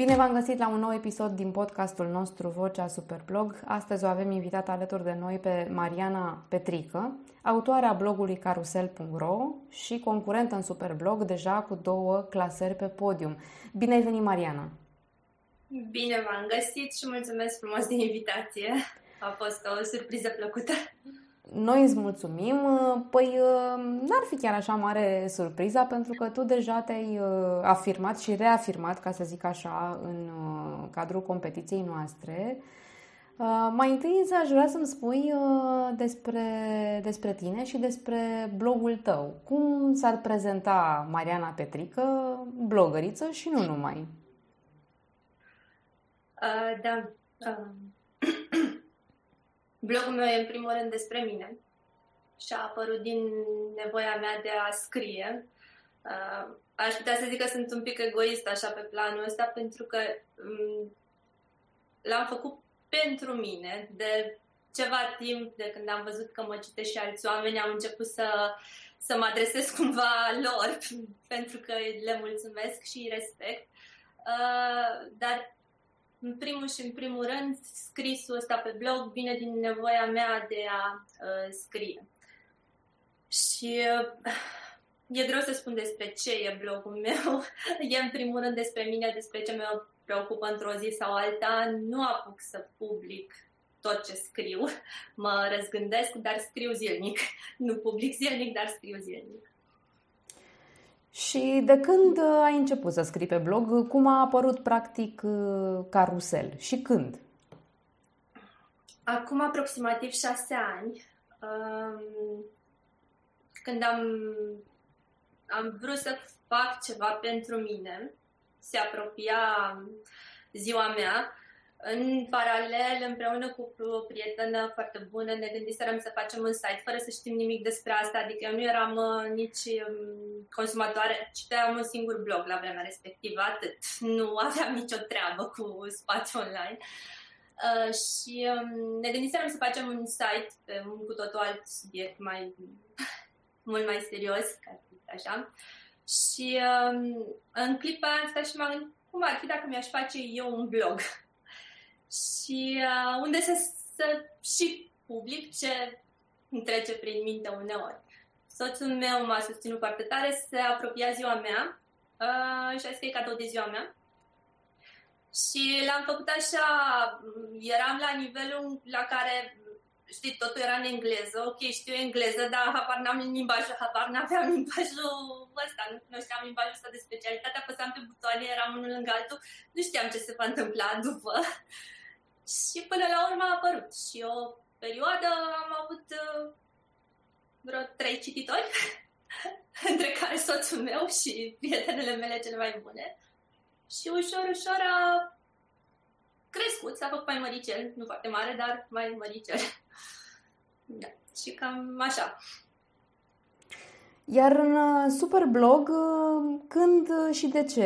Bine v-am găsit la un nou episod din podcastul nostru Vocea Superblog. Astăzi o avem invitat alături de noi pe Mariana Petrică, autoarea blogului carusel.ro și concurentă în Superblog deja cu două clasări pe podium. Bine ai venit, Mariana! Bine v-am găsit și mulțumesc frumos de invitație. A fost o surpriză plăcută. Noi îți mulțumim. Păi n-ar fi chiar așa mare surpriza pentru că tu deja te-ai uh, afirmat și reafirmat, ca să zic așa, în uh, cadrul competiției noastre. Uh, mai întâi aș vrea să-mi spui despre, despre tine și despre blogul tău. Cum s-ar prezenta Mariana Petrică, blogăriță și nu numai? Uh, da. Uh. Blogul meu e în primul rând despre mine și a apărut din nevoia mea de a scrie. Uh, aș putea să zic că sunt un pic egoist așa pe planul ăsta pentru că um, l-am făcut pentru mine de ceva timp de când am văzut că mă citește și alți oameni, am început să, să mă adresez cumva lor pentru că le mulțumesc și îi respect. Uh, dar în primul și în primul rând, scrisul ăsta pe blog vine din nevoia mea de a uh, scrie. Și uh, e greu să spun despre ce e blogul meu. e în primul rând despre mine, despre ce mă preocupă într-o zi sau alta. Nu apuc să public tot ce scriu. Mă răzgândesc, dar scriu zilnic. Nu public zilnic, dar scriu zilnic. Și de când uh, ai început să scrii pe blog? Cum a apărut practic uh, carusel și când? Acum aproximativ șase ani, um, când am, am vrut să fac ceva pentru mine, se apropia ziua mea, în paralel, împreună cu o prietenă foarte bună, ne gândiserăm să facem un site fără să știm nimic despre asta, adică eu nu eram uh, nici um, consumatoare, citeam un singur blog la vremea respectivă, atât. Nu aveam nicio treabă cu spațiu online. Uh, și um, ne gândiserăm să facem un site pe un cu totul alt subiect, mai, mult mai serios, ca să zic așa. Și um, în clipa aia am stat și m-am gândit cum ar fi dacă mi-aș face eu un blog și uh, unde să, să și public ce îmi trece prin minte uneori. Soțul meu m-a susținut foarte tare, se apropia ziua mea uh, și a scris cadou de ziua mea. Și l-am făcut așa, eram la nivelul la care, știi, totul era în engleză, ok, știu engleză, dar habar n-am limbajul, habar n-aveam limbajul ăsta, nu cunoșteam limbajul ăsta de specialitate, apăsam pe butoane, eram unul lângă altul, nu știam ce se va întâmpla după. Și până la urmă a apărut. Și o perioadă am avut uh, vreo trei cititori, între care soțul meu și prietenele mele cele mai bune. Și ușor, ușor a crescut, s-a făcut mai măricel, nu foarte mare, dar mai măricel. Da. Și cam așa. Iar în uh, Superblog, uh, când și de ce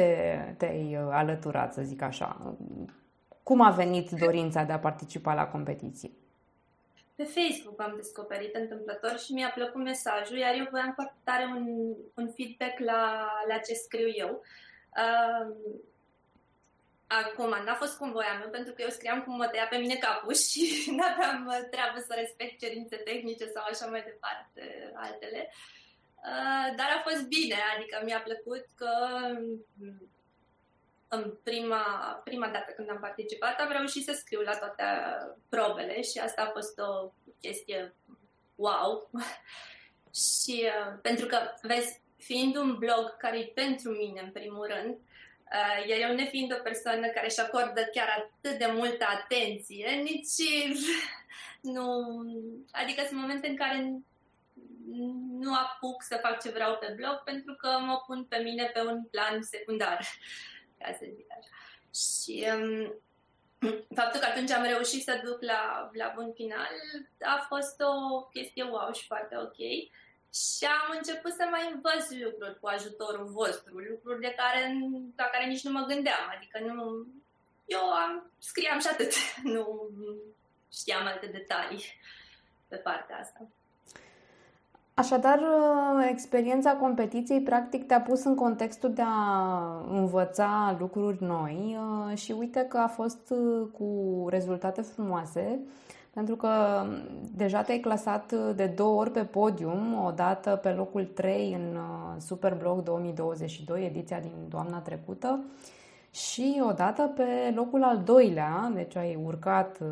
te-ai alăturat, să zic așa? Cum a venit dorința de a participa la competiție? Pe Facebook am descoperit întâmplător și mi-a plăcut mesajul, iar eu voiam foarte tare un, un feedback la, la ce scriu eu. Uh, acum, n-a fost cum voiam eu, pentru că eu scriam cum mă tăia pe mine capul și nu aveam treabă să respect cerințe tehnice sau așa mai departe altele. Uh, dar a fost bine, adică mi-a plăcut că în prima, prima dată când am participat, am reușit să scriu la toate probele și asta a fost o chestie wow. și uh, pentru că, vezi, fiind un blog care e pentru mine, în primul rând, uh, iar eu nefiind o persoană care își acordă chiar atât de multă atenție, nici nu... Adică sunt momente în care nu apuc să fac ce vreau pe blog pentru că mă pun pe mine pe un plan secundar ca să zic așa. Și um, faptul că atunci am reușit să duc la, la bun final a fost o chestie wow și foarte ok. Și am început să mai învăț lucruri cu ajutorul vostru, lucruri de care, la care nici nu mă gândeam. Adică nu... Eu am, scriam și atât, nu știam alte detalii pe partea asta. Așadar, uh, experiența competiției practic te-a pus în contextul de a învăța lucruri noi uh, și uite că a fost uh, cu rezultate frumoase, pentru că um, deja te-ai clasat de două ori pe podium, o dată pe locul 3 în Superblog 2022, ediția din toamna trecută, și odată pe locul al doilea, deci ai urcat uh,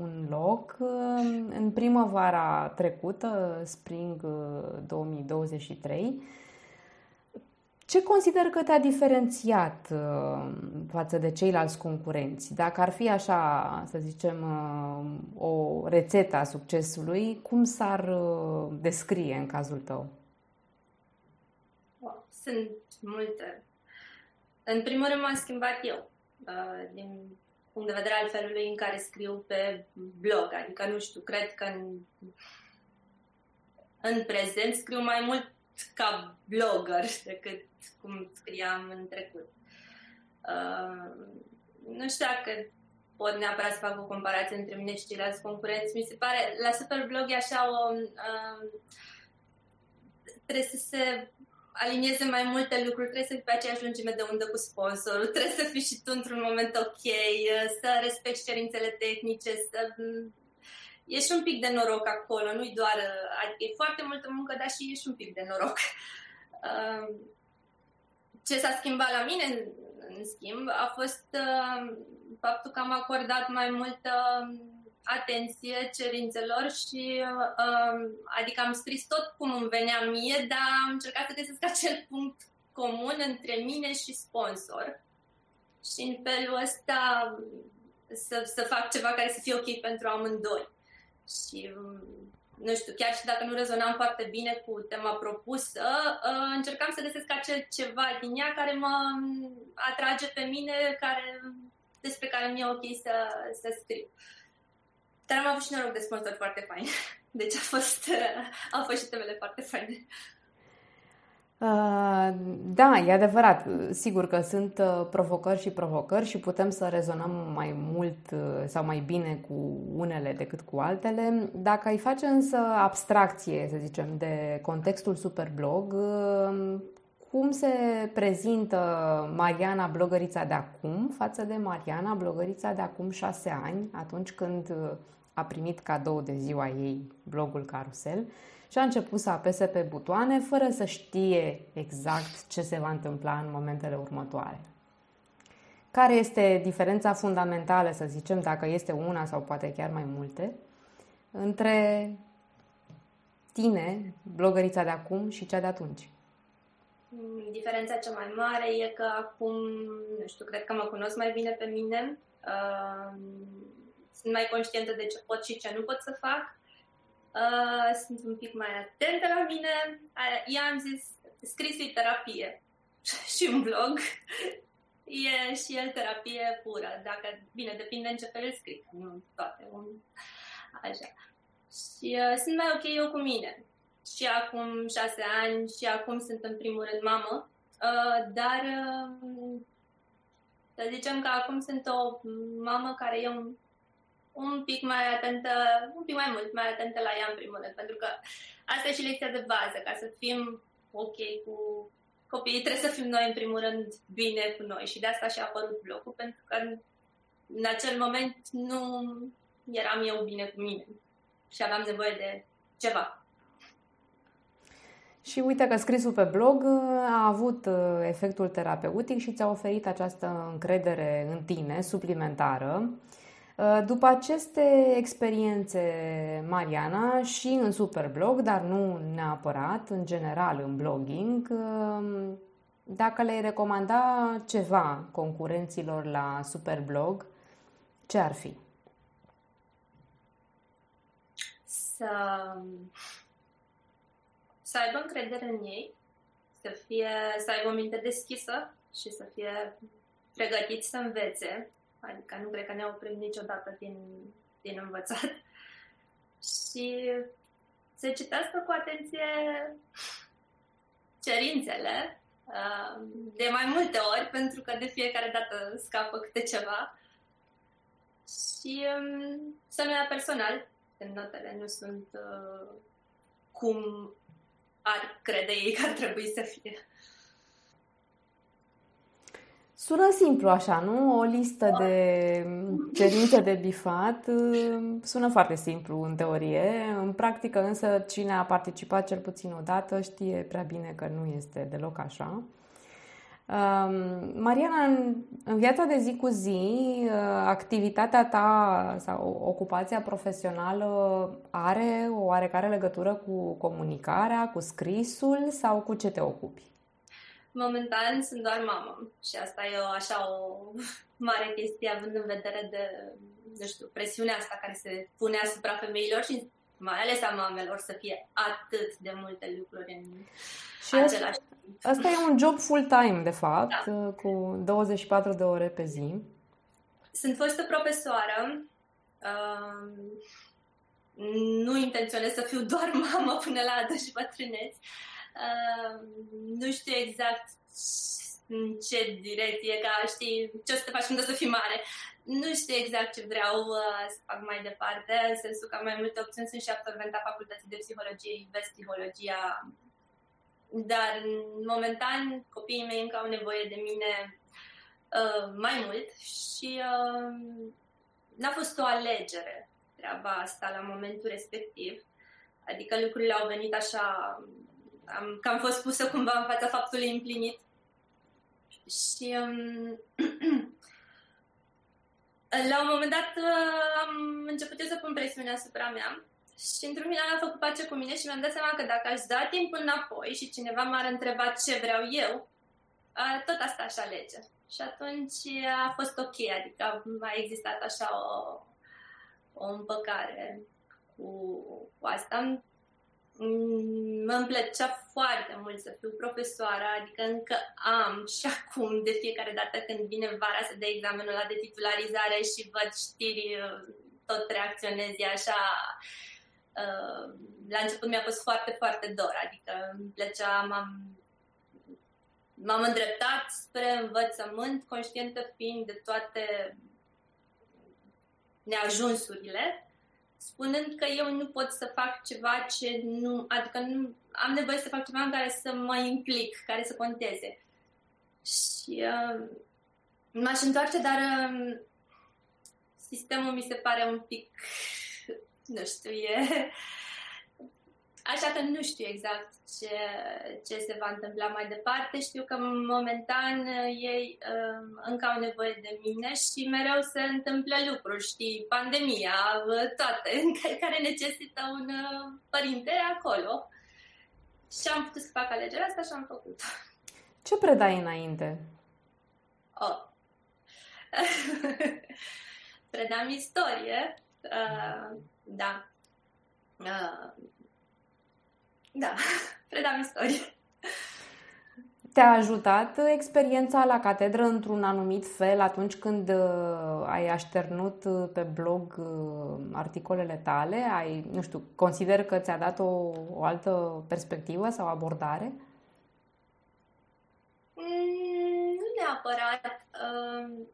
un loc uh, în primăvara trecută, Spring 2023. Uh, Ce consider că te-a diferențiat față de ceilalți concurenți? Dacă ar fi așa, să zicem, o rețetă a succesului, cum s-ar descrie în cazul tău? Sunt multe în primul rând m-am schimbat eu, uh, din punct de vedere al felului în care scriu pe blog. Adică, nu știu, cred că în, în prezent scriu mai mult ca blogger decât cum scriam în trecut. Uh, nu știu dacă pot neapărat să fac o comparație între mine și ceilalți concurenți. Mi se pare, la Superblog e așa o... Uh, trebuie să se alinieze mai multe lucruri, trebuie să fii pe aceeași lungime de undă cu sponsorul, trebuie să fii și tu într-un moment ok, să respecti cerințele tehnice, să ești un pic de noroc acolo, nu-i doar, adică e foarte multă muncă, dar și ești un pic de noroc. Um, ce s-a schimbat la mine, în schimb, a fost um, faptul că am acordat mai multă atenție cerințelor și uh, adică am scris tot cum îmi venea mie, dar am încercat să găsesc acel punct comun între mine și sponsor. Și în felul ăsta să, să fac ceva care să fie ok pentru amândoi. Și nu știu, chiar și dacă nu rezonam foarte bine cu tema propusă, uh, încercam să găsesc acel ceva din ea care mă atrage pe mine, care, despre care mi-e ok să, să scriu. Dar am avut și noroc de sponsor foarte fain. Deci a fost, au fost și temele foarte faine. Uh, da, e adevărat. Sigur că sunt uh, provocări și provocări și putem să rezonăm mai mult uh, sau mai bine cu unele decât cu altele. Dacă ai face însă abstracție, să zicem, de contextul Superblog, cum se prezintă Mariana blogărița de acum față de Mariana blogărița de acum șase ani, atunci când a primit cadou de ziua ei blogul Carusel și a început să apese pe butoane fără să știe exact ce se va întâmpla în momentele următoare. Care este diferența fundamentală, să zicem, dacă este una sau poate chiar mai multe, între tine, blogărița de acum și cea de atunci? Diferența cea mai mare e că acum, nu știu, cred că mă cunosc mai bine pe mine. Uh, sunt mai conștientă de ce pot și ce nu pot să fac. Uh, sunt un pic mai atentă la mine. Uh, am zis, scrisul terapie și un blog. E și el terapie pură. Dacă, bine, depinde în ce fel îl scrii, nu toate. Un, așa. Și uh, sunt mai ok eu cu mine. Și acum șase ani și acum sunt în primul rând mamă. Uh, dar uh, să zicem că acum sunt o mamă care e un un pic mai atentă, un pic mai mult, mai atentă la ea în primul rând, pentru că asta e și lecția de bază, ca să fim ok cu copiii, trebuie să fim noi în primul rând bine cu noi și de asta și-a apărut blocul, pentru că în acel moment nu eram eu bine cu mine și aveam nevoie de ceva. Și uite că scrisul pe blog uh, a avut uh, efectul terapeutic și ți-a oferit această încredere în tine suplimentară Uh, după aceste experiențe, Mariana, și în Superblog, dar nu neapărat, în general în blogging, uh, dacă le-ai recomanda ceva concurenților la Superblog, ce ar fi? Să, să aibă încredere în ei, să, fie, să aibă o minte deschisă și să fie pregătiți să învețe Adică nu cred că ne oprim niciodată din, din învățat. Și să citească cu atenție cerințele uh, de mai multe ori, pentru că de fiecare dată scapă câte ceva. Și um, să nu ia personal, când notele nu sunt uh, cum ar crede ei că ar trebui să fie. Sună simplu așa, nu? O listă de cerințe de bifat sună foarte simplu în teorie. În practică însă cine a participat cel puțin o dată știe prea bine că nu este deloc așa. Mariana, în, în viața de zi cu zi, activitatea ta sau ocupația profesională are o oarecare legătură cu comunicarea, cu scrisul sau cu ce te ocupi? Momentan sunt doar mamă și asta e o, așa o mare chestie având în vedere de, nu știu, presiunea asta care se pune asupra femeilor și mai ales a mamelor să fie atât de multe lucruri în și același timp. Asta e un job full-time, de fapt, da. cu 24 de ore pe zi. Sunt fostă profesoară. Uh, nu intenționez să fiu doar mamă până la adânci bătrâneți. Uh, nu știu exact în ce direcție, ca știi ce o să te faci când o să fii mare. Nu știu exact ce vreau uh, să fac mai departe, în sensul că am mai multe opțiuni. Sunt și absolventa facultății de psihologie, iubesc psihologia, dar momentan copiii mei încă au nevoie de mine uh, mai mult și uh, n-a fost o alegere treaba asta la momentul respectiv. Adică lucrurile au venit așa, am, că am fost pusă cumva în fața faptului împlinit. Și um, la un moment dat uh, am început eu să pun presiune asupra mea și într-un final am făcut pace cu mine și mi-am dat seama că dacă aș da timp înapoi și cineva m-ar întreba ce vreau eu, uh, tot asta aș alege. Și atunci a fost ok, adică a existat așa o, o împăcare cu, cu asta. Mm, îmi plăcea foarte mult să fiu profesoară, adică încă am și acum de fiecare dată când vine vara să dea examenul la de titularizare și văd știri, tot reacționez așa. Uh, la început mi-a fost foarte, foarte dor, adică îmi plăcea, m-am, m-am îndreptat spre învățământ, conștientă fiind de toate neajunsurile spunând că eu nu pot să fac ceva ce nu, adică nu, am nevoie să fac ceva în care să mă implic, care să conteze. Și uh, m-aș întoarce, dar uh, sistemul mi se pare un pic, nu știu, e Așa că nu știu exact ce, ce se va întâmpla mai departe. Știu că momentan uh, ei uh, încă au nevoie de mine și mereu se întâmplă lucruri, știi, pandemia, uh, toate, care necesită un uh, părinte acolo. Și am putut să fac alegerea asta și am făcut. Ce predai înainte? Oh. Predam istorie. Uh, da. Uh, da, predam istorie. Te-a ajutat experiența la catedră într-un anumit fel atunci când uh, ai așternut uh, pe blog uh, articolele tale? Ai, nu știu, consider că ți-a dat o, o altă perspectivă sau abordare? Mm, nu neapărat. Uh,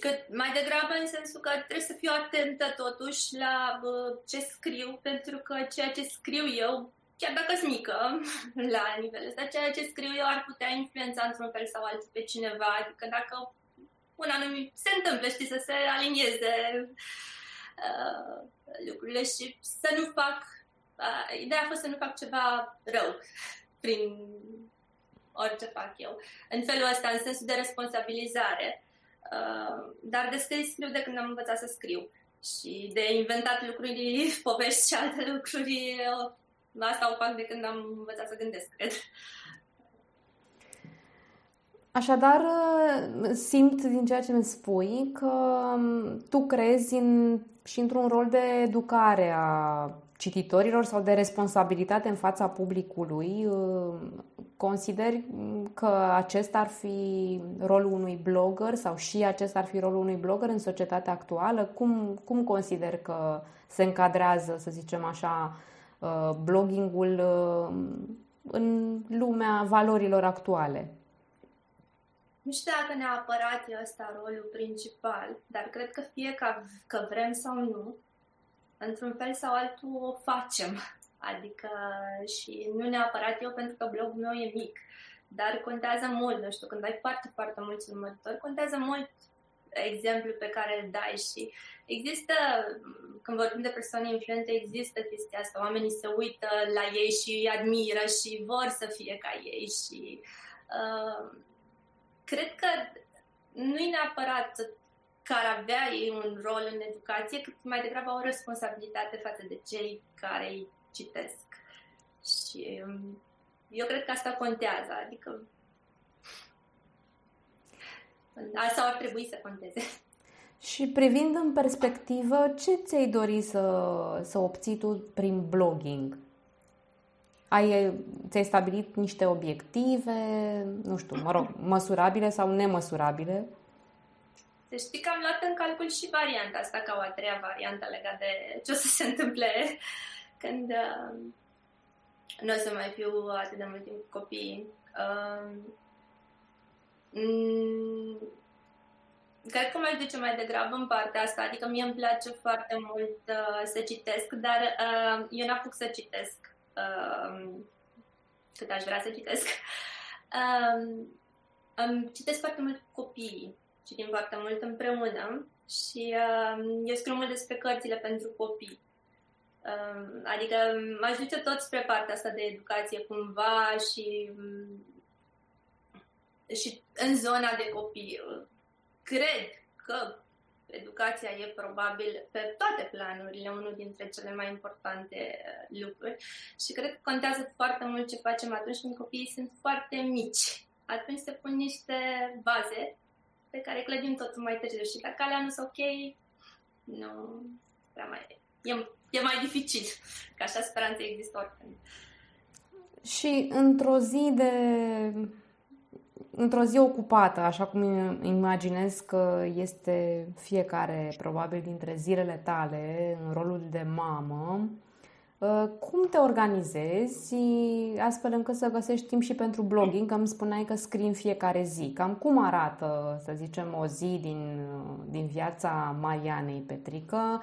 că mai degrabă în sensul că trebuie să fiu atentă totuși la uh, ce scriu, pentru că ceea ce scriu eu chiar dacă sunt mică la nivelul ăsta, ceea ce scriu eu ar putea influența într-un fel sau altul pe cineva. Adică dacă un anumit se întâmplă, știi, să se alinieze uh, lucrurile și să nu fac, uh, ideea a fost să nu fac ceva rău prin orice fac eu. În felul ăsta, în sensul de responsabilizare. Uh, dar de scris scriu de când am învățat să scriu. Și de inventat lucruri, povești și alte lucruri, uh, asta o fac de când am învățat să gândesc, cred. Așadar, simt din ceea ce îmi spui că tu crezi în, și într-un rol de educare a cititorilor sau de responsabilitate în fața publicului. Consideri că acesta ar fi rolul unui blogger sau și acesta ar fi rolul unui blogger în societatea actuală? Cum, cum consider că se încadrează, să zicem așa, Uh, bloggingul uh, în lumea valorilor actuale? Nu știu dacă neapărat e ăsta rolul principal, dar cred că fie că, că vrem sau nu, într-un fel sau altul o facem. Adică și nu neapărat eu pentru că blogul meu e mic, dar contează mult, nu știu, când ai foarte, foarte mulți urmăritori, contează mult exemplu pe care îl dai și există, când vorbim de persoane influente, există chestia asta, oamenii se uită la ei și admiră și vor să fie ca ei și uh, cred că nu e neapărat că ar avea ei un rol în educație, cât mai degrabă o responsabilitate față de cei care îi citesc. Și um, eu cred că asta contează, adică asta ar trebui să conteze. Și privind în perspectivă, ce ți-ai dori să, să obții tu prin blogging? Ai, ți-ai stabilit niște obiective, nu știu, mă rog, măsurabile sau nemăsurabile? Să știi că am luat în calcul și varianta asta ca o a treia variantă legată de ce o să se întâmple când uh, nu o să mai fiu atât de mult timp cu copiii. Uh, mm, cred că mai duce mai degrabă în partea asta, adică mie îmi place foarte mult uh, să citesc, dar uh, eu n-apuc să citesc uh, cât aș vrea să citesc. Uh, um, citesc foarte mult cu copiii, citim foarte mult împreună și uh, eu scriu mult despre cărțile pentru copii. Uh, adică mă duce tot spre partea asta de educație cumva și, și în zona de copii. Cred că educația e probabil pe toate planurile unul dintre cele mai importante uh, lucruri și cred că contează foarte mult ce facem atunci când copiii sunt foarte mici. Atunci se pun niște baze pe care clădim totul mai târziu și dacă alea nu sunt ok, nu prea mai e, e mai dificil, că așa speranța există oricând. Și într-o zi de într-o zi ocupată, așa cum imaginez că este fiecare, probabil, dintre zilele tale în rolul de mamă, ă, cum te organizezi astfel încât să găsești timp și pentru blogging? Că îmi spuneai că scrii în fiecare zi. Cam cum arată, să zicem, o zi din, din viața Marianei Petrică?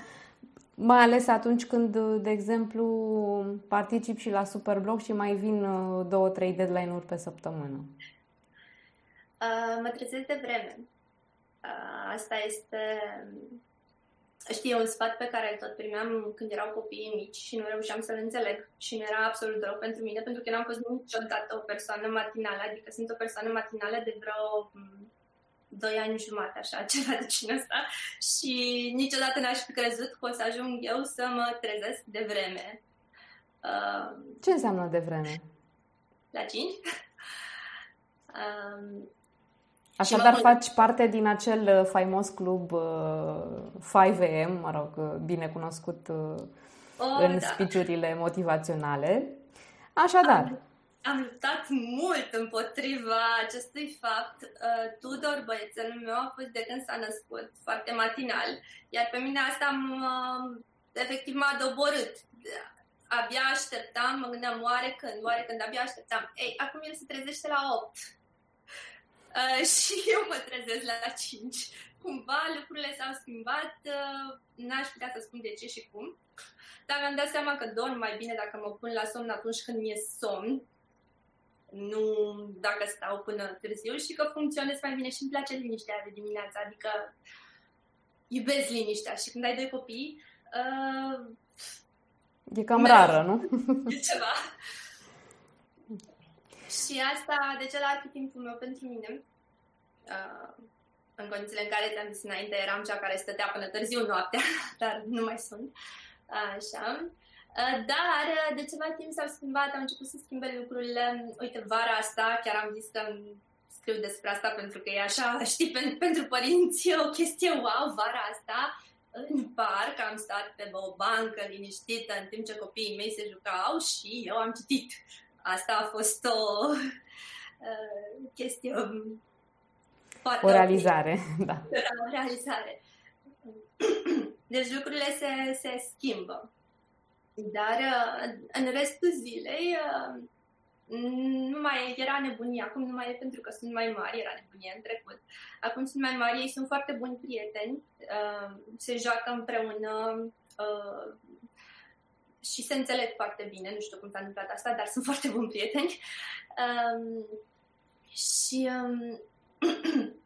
Mai ales atunci când, de exemplu, particip și la Superblog și mai vin ă, două, trei deadline-uri pe săptămână. Uh, mă trezesc de vreme. Uh, asta este, știi, un sfat pe care îl tot primeam când erau copiii mici și nu reușeam să-l înțeleg și nu era absolut deloc pentru mine, pentru că n-am fost niciodată o persoană matinală, adică sunt o persoană matinală de vreo mm, doi ani jumate, așa, ceva de cină asta și niciodată n-aș fi crezut că o să ajung eu să mă trezesc de vreme. Uh, Ce înseamnă de vreme? La 5. Um, Așadar faci parte din acel uh, faimos club 5am, uh, mă rog, uh, bine cunoscut oh, în da. speech motivaționale. Așadar... Am, am luptat mult împotriva acestui fapt. Tudor, băiețelul meu, a fost de când s-a născut, foarte matinal, iar pe mine asta am, efectiv m-a doborât abia așteptam, mă gândeam oare când, oare când, abia așteptam. Ei, acum el se trezește la 8. Uh, și eu mă trezesc la 5. Cumva lucrurile s-au schimbat, uh, n-aș putea să spun de ce și cum, dar mi-am dat seama că dorm mai bine dacă mă pun la somn atunci când mi-e somn, nu dacă stau până târziu și că funcționez mai bine și îmi place liniștea de dimineață, adică iubesc liniștea și când ai doi copii, uh, E cam rară, nu? E ceva. Și asta, de ce ar fi timpul meu pentru mine? Uh, în condițiile în care ți-am zis înainte, eram cea care stătea până târziu noaptea, dar nu mai sunt. Așa. Uh, dar de ceva timp s-au schimbat, au început să schimbe lucrurile. Uite, vara asta chiar am zis că scriu despre asta pentru că e așa, știi, pentru, pentru părinți o chestie wow, vara asta în parc am stat pe o bancă liniștită în timp ce copiii mei se jucau și eu am citit Asta a fost o uh, chestie foarte O realizare, ok. da. O realizare. Deci lucrurile se, se schimbă. Dar uh, în restul zilei uh, nu mai era nebunie, acum nu mai e pentru că sunt mai mari, era nebunie în trecut. Acum sunt mai mari, ei sunt foarte buni prieteni, uh, se joacă împreună, uh, și se înțeleg foarte bine, nu știu cum s-a întâmplat asta, dar sunt foarte buni prieteni. Um, și um,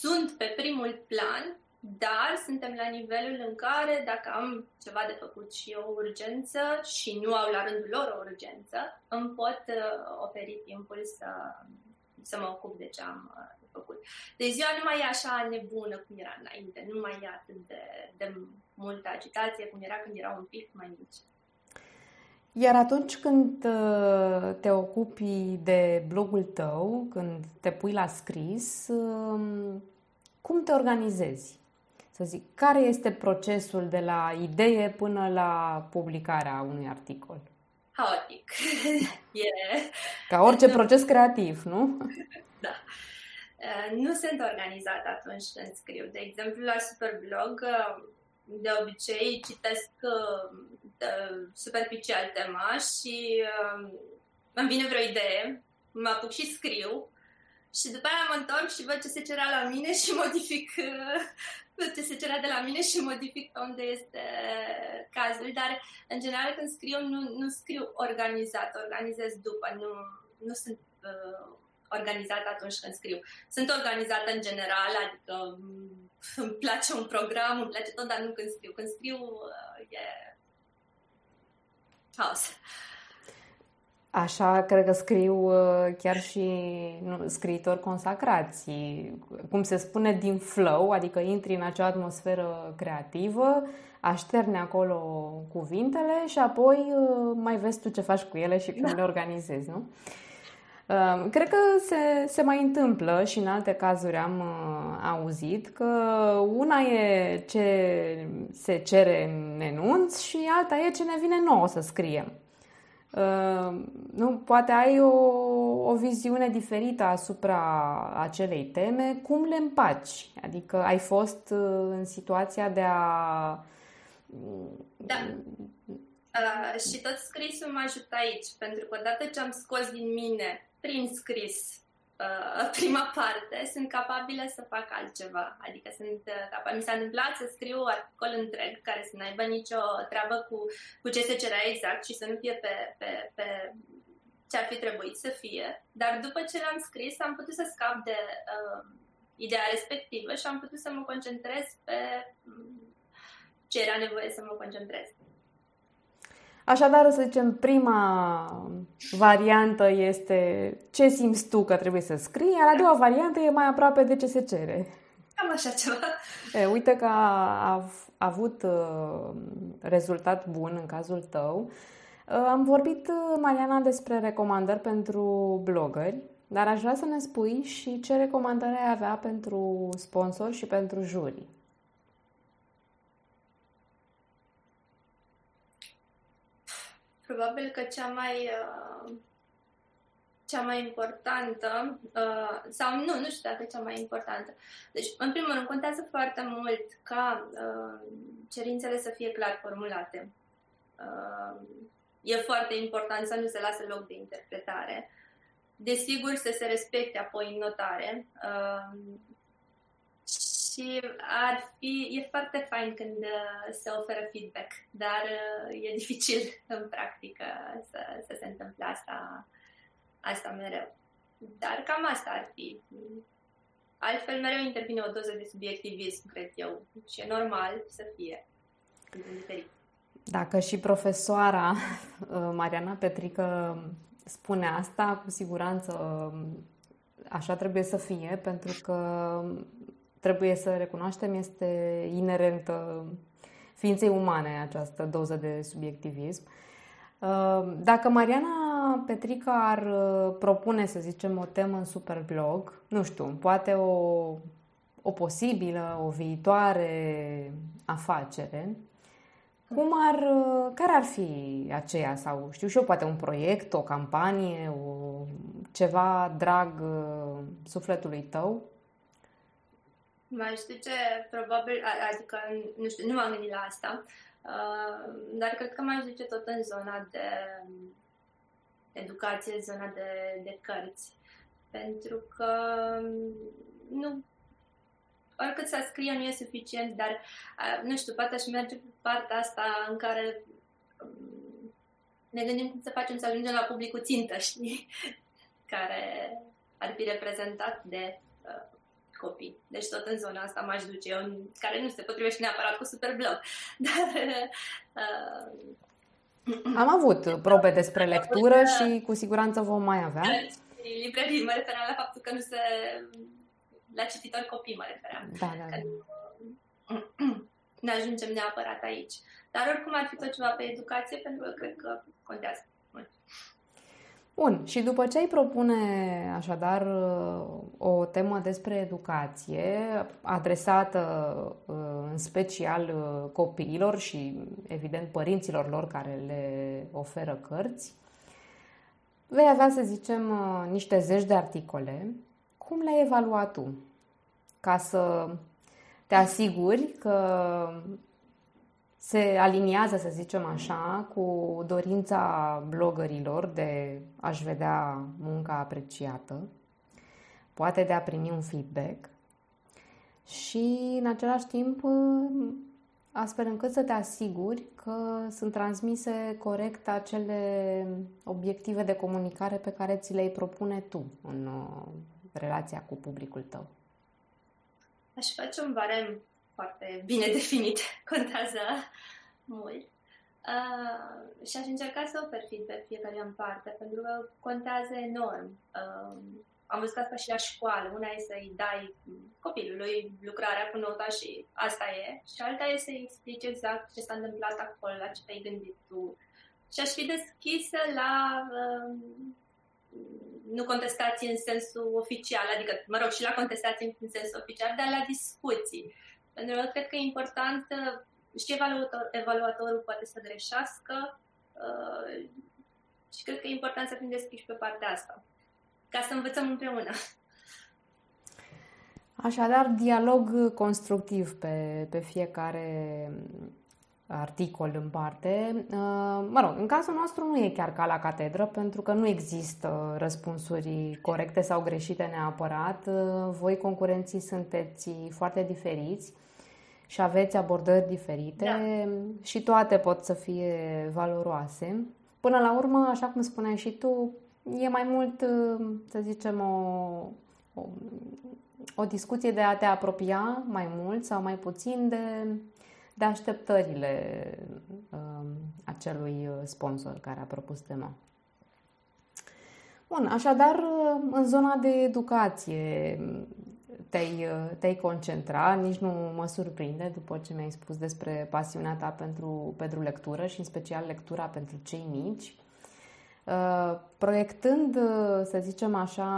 sunt pe primul plan, dar suntem la nivelul în care dacă am ceva de făcut și o urgență și nu au la rândul lor o urgență, îmi pot uh, oferi timpul să, să mă ocup de ce am uh, făcut. Deci ziua nu mai e așa nebună cum era înainte, nu mai e atât de, de multă agitație cum era când erau un pic mai mici. Iar atunci când uh, te ocupi de blogul tău, când te pui la scris, um, cum te organizezi? Să zic, care este procesul de la idee până la publicarea unui articol? Haotic. e... Ca orice proces creativ, nu? da. Uh, nu sunt organizată atunci când scriu. De exemplu, la Superblog, uh, de obicei citesc uh, superficial tema și îmi vine vreo idee, mă apuc și scriu și după aia mă întorc și văd ce se cerea la mine și modific ce se cerea de la mine și modific unde este cazul. Dar, în general, când scriu, nu, nu scriu organizat, organizez după, nu, nu sunt uh, organizată atunci când scriu. Sunt organizată în general, adică mm, îmi place un program, îmi place tot, dar nu când scriu. Când scriu uh, e haos. Așa, cred că scriu uh, chiar și nu, scriitori consacrați. Cum se spune, din flow, adică intri în acea atmosferă creativă, așterne acolo cuvintele și apoi uh, mai vezi tu ce faci cu ele și cum da. le organizezi, nu? Cred că se, se mai întâmplă și în alte cazuri am uh, auzit că una e ce se cere în enunț și alta e ce ne vine nouă să scriem. Uh, nu, poate ai o, o viziune diferită asupra acelei teme, cum le împaci? Adică ai fost uh, în situația de a... Da. Uh, și tot scrisul mă ajută aici, pentru că odată ce am scos din mine prin scris uh, prima parte, sunt capabilă să fac altceva. Adică sunt uh, capabilă. Mi s-a întâmplat să scriu articol întreg care să n-aibă nicio treabă cu, cu ce se cerea exact și să nu fie pe, pe, pe ce ar fi trebuit să fie. Dar după ce l-am scris, am putut să scap de uh, ideea respectivă și am putut să mă concentrez pe mm, ce era nevoie să mă concentrez. Așadar, să zicem, prima variantă este ce simți tu că trebuie să scrii, iar a doua variantă e mai aproape de ce se cere. Am așa ceva. E, uite că a, a, a avut uh, rezultat bun în cazul tău. Uh, am vorbit, uh, Mariana, despre recomandări pentru blogări, dar aș vrea să ne spui și ce recomandări ai avea pentru sponsori și pentru jurii. Probabil că cea mai uh, cea mai importantă, uh, sau nu, nu știu dacă cea mai importantă. Deci, în primul rând, contează foarte mult ca uh, cerințele să fie clar formulate. E foarte important să nu se lasă loc de interpretare. Desigur, să se respecte apoi în notare și ar fi, e foarte fain când uh, se oferă feedback, dar uh, e dificil în practică să, să se întâmple asta, asta mereu. Dar cam asta ar fi. Altfel mereu intervine o doză de subiectivism, cred eu, și e normal să fie Dacă și profesoara uh, Mariana Petrică spune asta, cu siguranță așa trebuie să fie, pentru că trebuie să recunoaștem, este inerentă ființei umane această doză de subiectivism. Uh, dacă Mariana Petrica ar uh, propune, să zicem, o temă în Superblog, nu știu, poate o, o posibilă, o viitoare afacere, cum ar, uh, care ar fi aceea? Sau știu și eu, poate un proiect, o campanie, o, ceva drag sufletului tău? M-aș duce, probabil, adică, nu știu, nu m-am gândit la asta, uh, dar cred că m-aș duce tot în zona de educație, zona de, de cărți. Pentru că nu oricât să scrie nu e suficient, dar, nu știu, poate aș merge pe partea asta în care um, ne gândim cum să facem să ajungem la publicul țintă, știi? Care ar fi reprezentat de uh, copii. Deci tot în zona asta m-aș duce eu, care nu se potrivește neapărat cu Superblog. Dar uh, am avut probe despre lectură și cu siguranță vom mai avea. Librării, mă referam la faptul că nu se... La cititori copii mă referam. Da, da. Că nu ajungem neapărat aici. Dar oricum ar fi tot ceva pe educație, pentru că cred că contează mult. Bun, și după ce ai propune așadar o temă despre educație adresată uh, în special uh, copiilor și evident părinților lor care le oferă cărți, vei avea, să zicem, uh, niște zeci de articole. Cum le-ai evaluat tu? Ca să te asiguri că se aliniază, să zicem așa, cu dorința blogărilor de a-și vedea munca apreciată, poate de a primi un feedback și, în același timp, astfel încât să te asiguri că sunt transmise corect acele obiective de comunicare pe care ți le propune tu în uh, relația cu publicul tău. Aș face un barem foarte bine definit, contează mult. Uh, și aș încerca să ofer feedback fiecare în parte, pentru că contează enorm. Uh, am văzut asta și la școală. Una e să-i dai copilului lucrarea cu nota și asta e, și alta e să-i explici exact ce s-a întâmplat acolo, la ce te-ai gândit tu. Și aș fi deschisă la uh, nu contestații în sensul oficial, adică, mă rog, și la contestații în sensul oficial, dar la discuții. Pentru că cred că e important și evaluator, evaluatorul poate să greșească uh, și cred că e important să fim deschiși pe partea asta, ca să învățăm împreună. Așadar, dialog constructiv pe, pe fiecare articol în parte. Uh, mă rog, în cazul nostru nu e chiar ca la catedră, pentru că nu există răspunsuri corecte sau greșite neapărat. Uh, voi, concurenții, sunteți foarte diferiți și aveți abordări diferite da. și toate pot să fie valoroase. Până la urmă, așa cum spuneai și tu, e mai mult, să zicem, o, o, o discuție de a te apropia mai mult sau mai puțin de, de așteptările um, acelui sponsor care a propus tema. Bun, așadar, în zona de educație, te-ai, te-ai concentra, nici nu mă surprinde după ce mi-ai spus despre pasiunea ta pentru, pentru lectură și în special lectura pentru cei mici. Uh, proiectând, să zicem așa,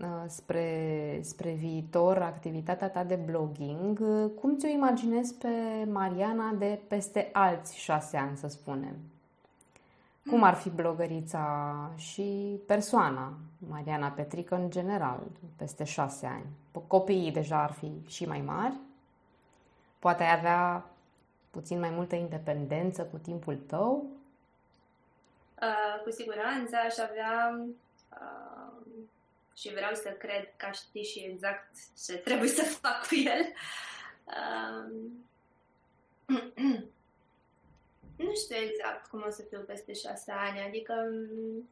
uh, spre, spre viitor activitatea ta de blogging, cum ți-o imaginezi pe Mariana de peste alți șase ani, să spunem? Cum ar fi blogărița și persoana, Mariana Petrică în general, peste șase ani? Copiii deja ar fi și mai mari, poate ai avea puțin mai multă independență cu timpul tău? Uh, cu siguranță aș avea uh, și vreau să cred că știi și exact ce trebuie să fac cu el. Uh, Nu știu exact cum o să fiu peste șase ani, adică,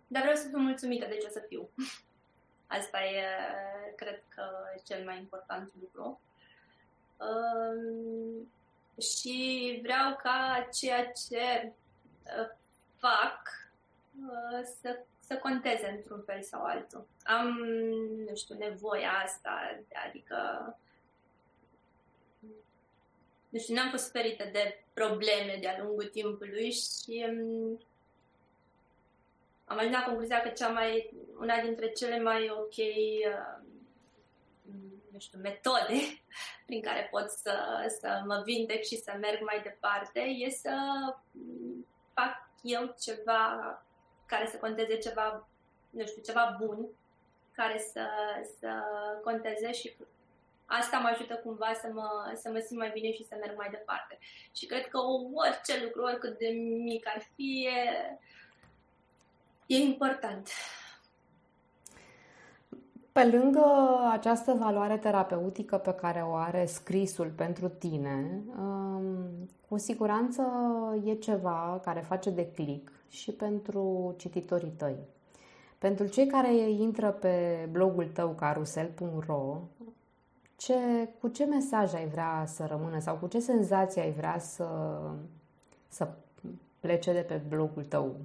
dar vreau să fiu mulțumită de ce o să fiu. Asta e, cred că, cel mai important lucru. Um, și vreau ca ceea ce uh, fac uh, să, să conteze într-un fel sau altul. Am, nu știu, nevoia asta, adică nu știu, n-am fost ferită de probleme de-a lungul timpului și um, am ajuns la concluzia că cea mai, una dintre cele mai ok uh, nu știu, metode prin care pot să, să mă vindec și să merg mai departe e să fac eu ceva care să conteze ceva, nu știu, ceva bun, care să, să conteze și asta mă ajută cumva să mă, să mă simt mai bine și să merg mai departe. Și cred că orice lucru, oricât de mic ar fi, e, e important. Pe lângă această valoare terapeutică pe care o are scrisul pentru tine, um, cu siguranță e ceva care face de click și pentru cititorii tăi. Pentru cei care intră pe blogul tău carusel.ro, ce, cu ce mesaj ai vrea să rămână sau cu ce senzație ai vrea să, să plece de pe blogul tău?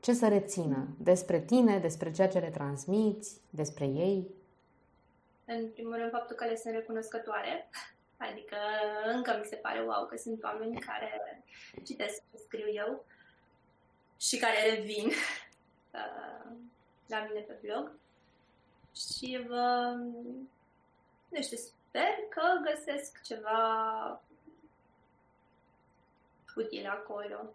Ce să rețină despre tine, despre ceea ce le transmiți, despre ei? În primul rând, faptul că le sunt recunoscătoare. Adică încă mi se pare wow că sunt oameni care citesc ce scriu eu și care revin uh, la mine pe blog. Și vă, nu știu, sper că găsesc ceva util acolo.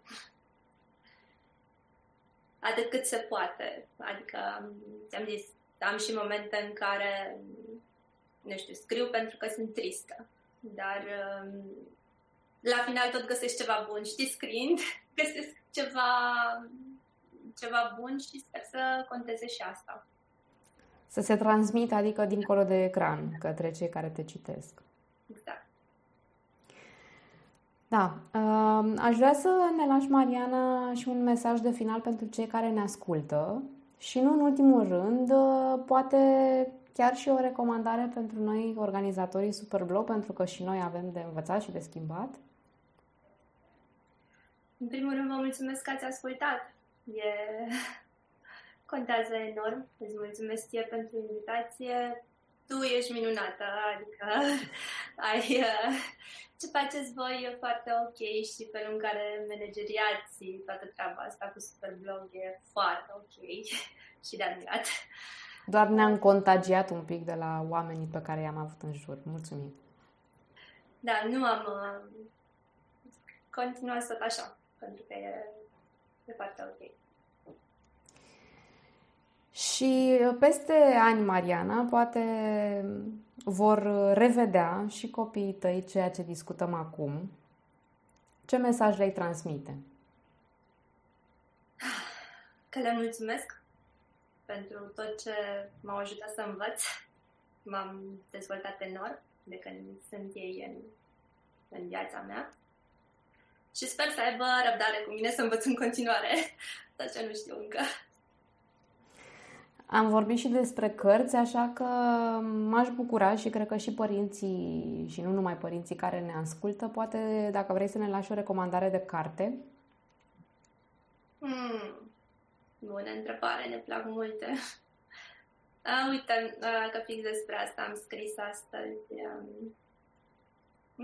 Atât cât se poate. Adică, ți-am zis, am și momente în care, nu știu, scriu pentru că sunt tristă. Dar um, la final tot găsești ceva bun. Știi, scriind, găsesc ceva, ceva bun și sper să conteze și asta. Să se transmită, adică dincolo de ecran, către cei care te citesc. Exact. Da. Uh, aș vrea să ne lași, Mariana, și un mesaj de final pentru cei care ne ascultă și nu în ultimul rând, uh, poate chiar și o recomandare pentru noi, organizatorii Superblog, pentru că și noi avem de învățat și de schimbat. În primul rând, vă mulțumesc că ați ascultat. E... Contează enorm. Îți mulțumesc ție pentru invitație. Tu ești minunată, adică ai, uh, ce faceți voi e foarte ok și pe lângă care manageriați toată treaba asta cu Superblog e foarte ok și de admirat. Doar ne-am contagiat un pic de la oamenii pe care i-am avut în jur. Mulțumim! Da, nu am... Uh, continuat tot așa, pentru că e, e foarte ok. Și peste ani, Mariana, poate vor revedea și copiii tăi ceea ce discutăm acum. Ce mesaj le-ai transmite? Că le mulțumesc pentru tot ce m-au ajutat să învăț. M-am dezvoltat enorm de când sunt ei în, în viața mea. Și sper să aibă răbdare cu mine să învăț în continuare tot ce nu știu încă. Am vorbit și despre cărți, așa că m-aș bucura și cred că și părinții, și nu numai părinții care ne ascultă, poate dacă vrei să ne lași o recomandare de carte. Hmm. Bună întrebare, ne plac multe. A, uite, că fix despre asta am scris astăzi. Um,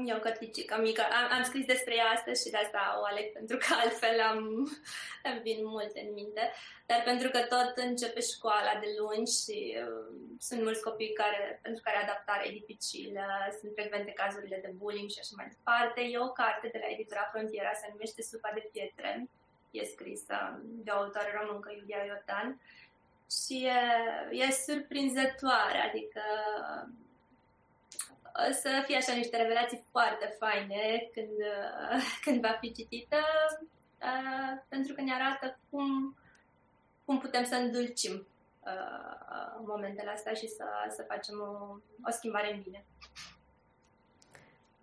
E o cărticică mică. Am, am scris despre ea astăzi și de asta o aleg, pentru că altfel am, îmi vin multe în minte. Dar pentru că tot începe școala de luni și uh, sunt mulți copii care, pentru care adaptarea e dificilă, sunt frecvente cazurile de bullying și așa mai departe. E o carte de la editura Frontiera, se numește Supa de pietre. E scrisă de o autoare româncă, Iulia Iotan. Și e, e surprinzătoare, adică să fie așa niște revelații foarte faine când, când va fi citită, pentru că ne arată cum, cum putem să îndulcim momentele astea și să, să facem o, o schimbare în bine.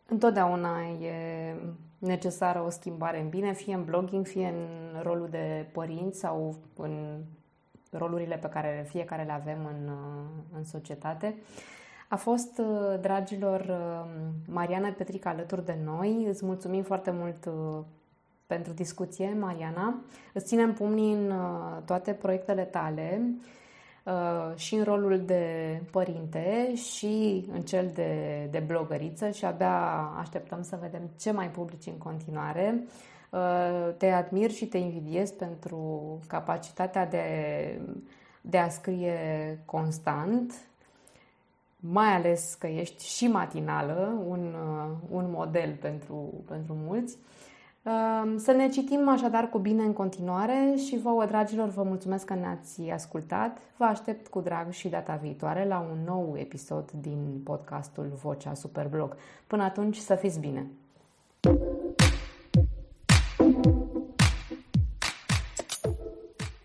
Întotdeauna e necesară o schimbare în bine, fie în blogging, fie în rolul de părinți sau în rolurile pe care fiecare le avem în, în societate. A fost, uh, dragilor, uh, Mariana Petrica alături de noi. Îți mulțumim foarte mult uh, pentru discuție, Mariana. Îți ținem pumnii în toate proiectele tale și în rolul de părinte și în cel de, de blogăriță și abia așteptăm să vedem ce mai publici în continuare. Te admir și te invidiez pentru capacitatea de, de a scrie constant mai ales că ești și matinală, un, uh, un model pentru, pentru mulți. Uh, să ne citim așadar cu bine în continuare și vouă, dragilor, vă mulțumesc că ne-ați ascultat. Vă aștept cu drag și data viitoare la un nou episod din podcastul Vocea Superblog. Până atunci, să fiți bine! thank you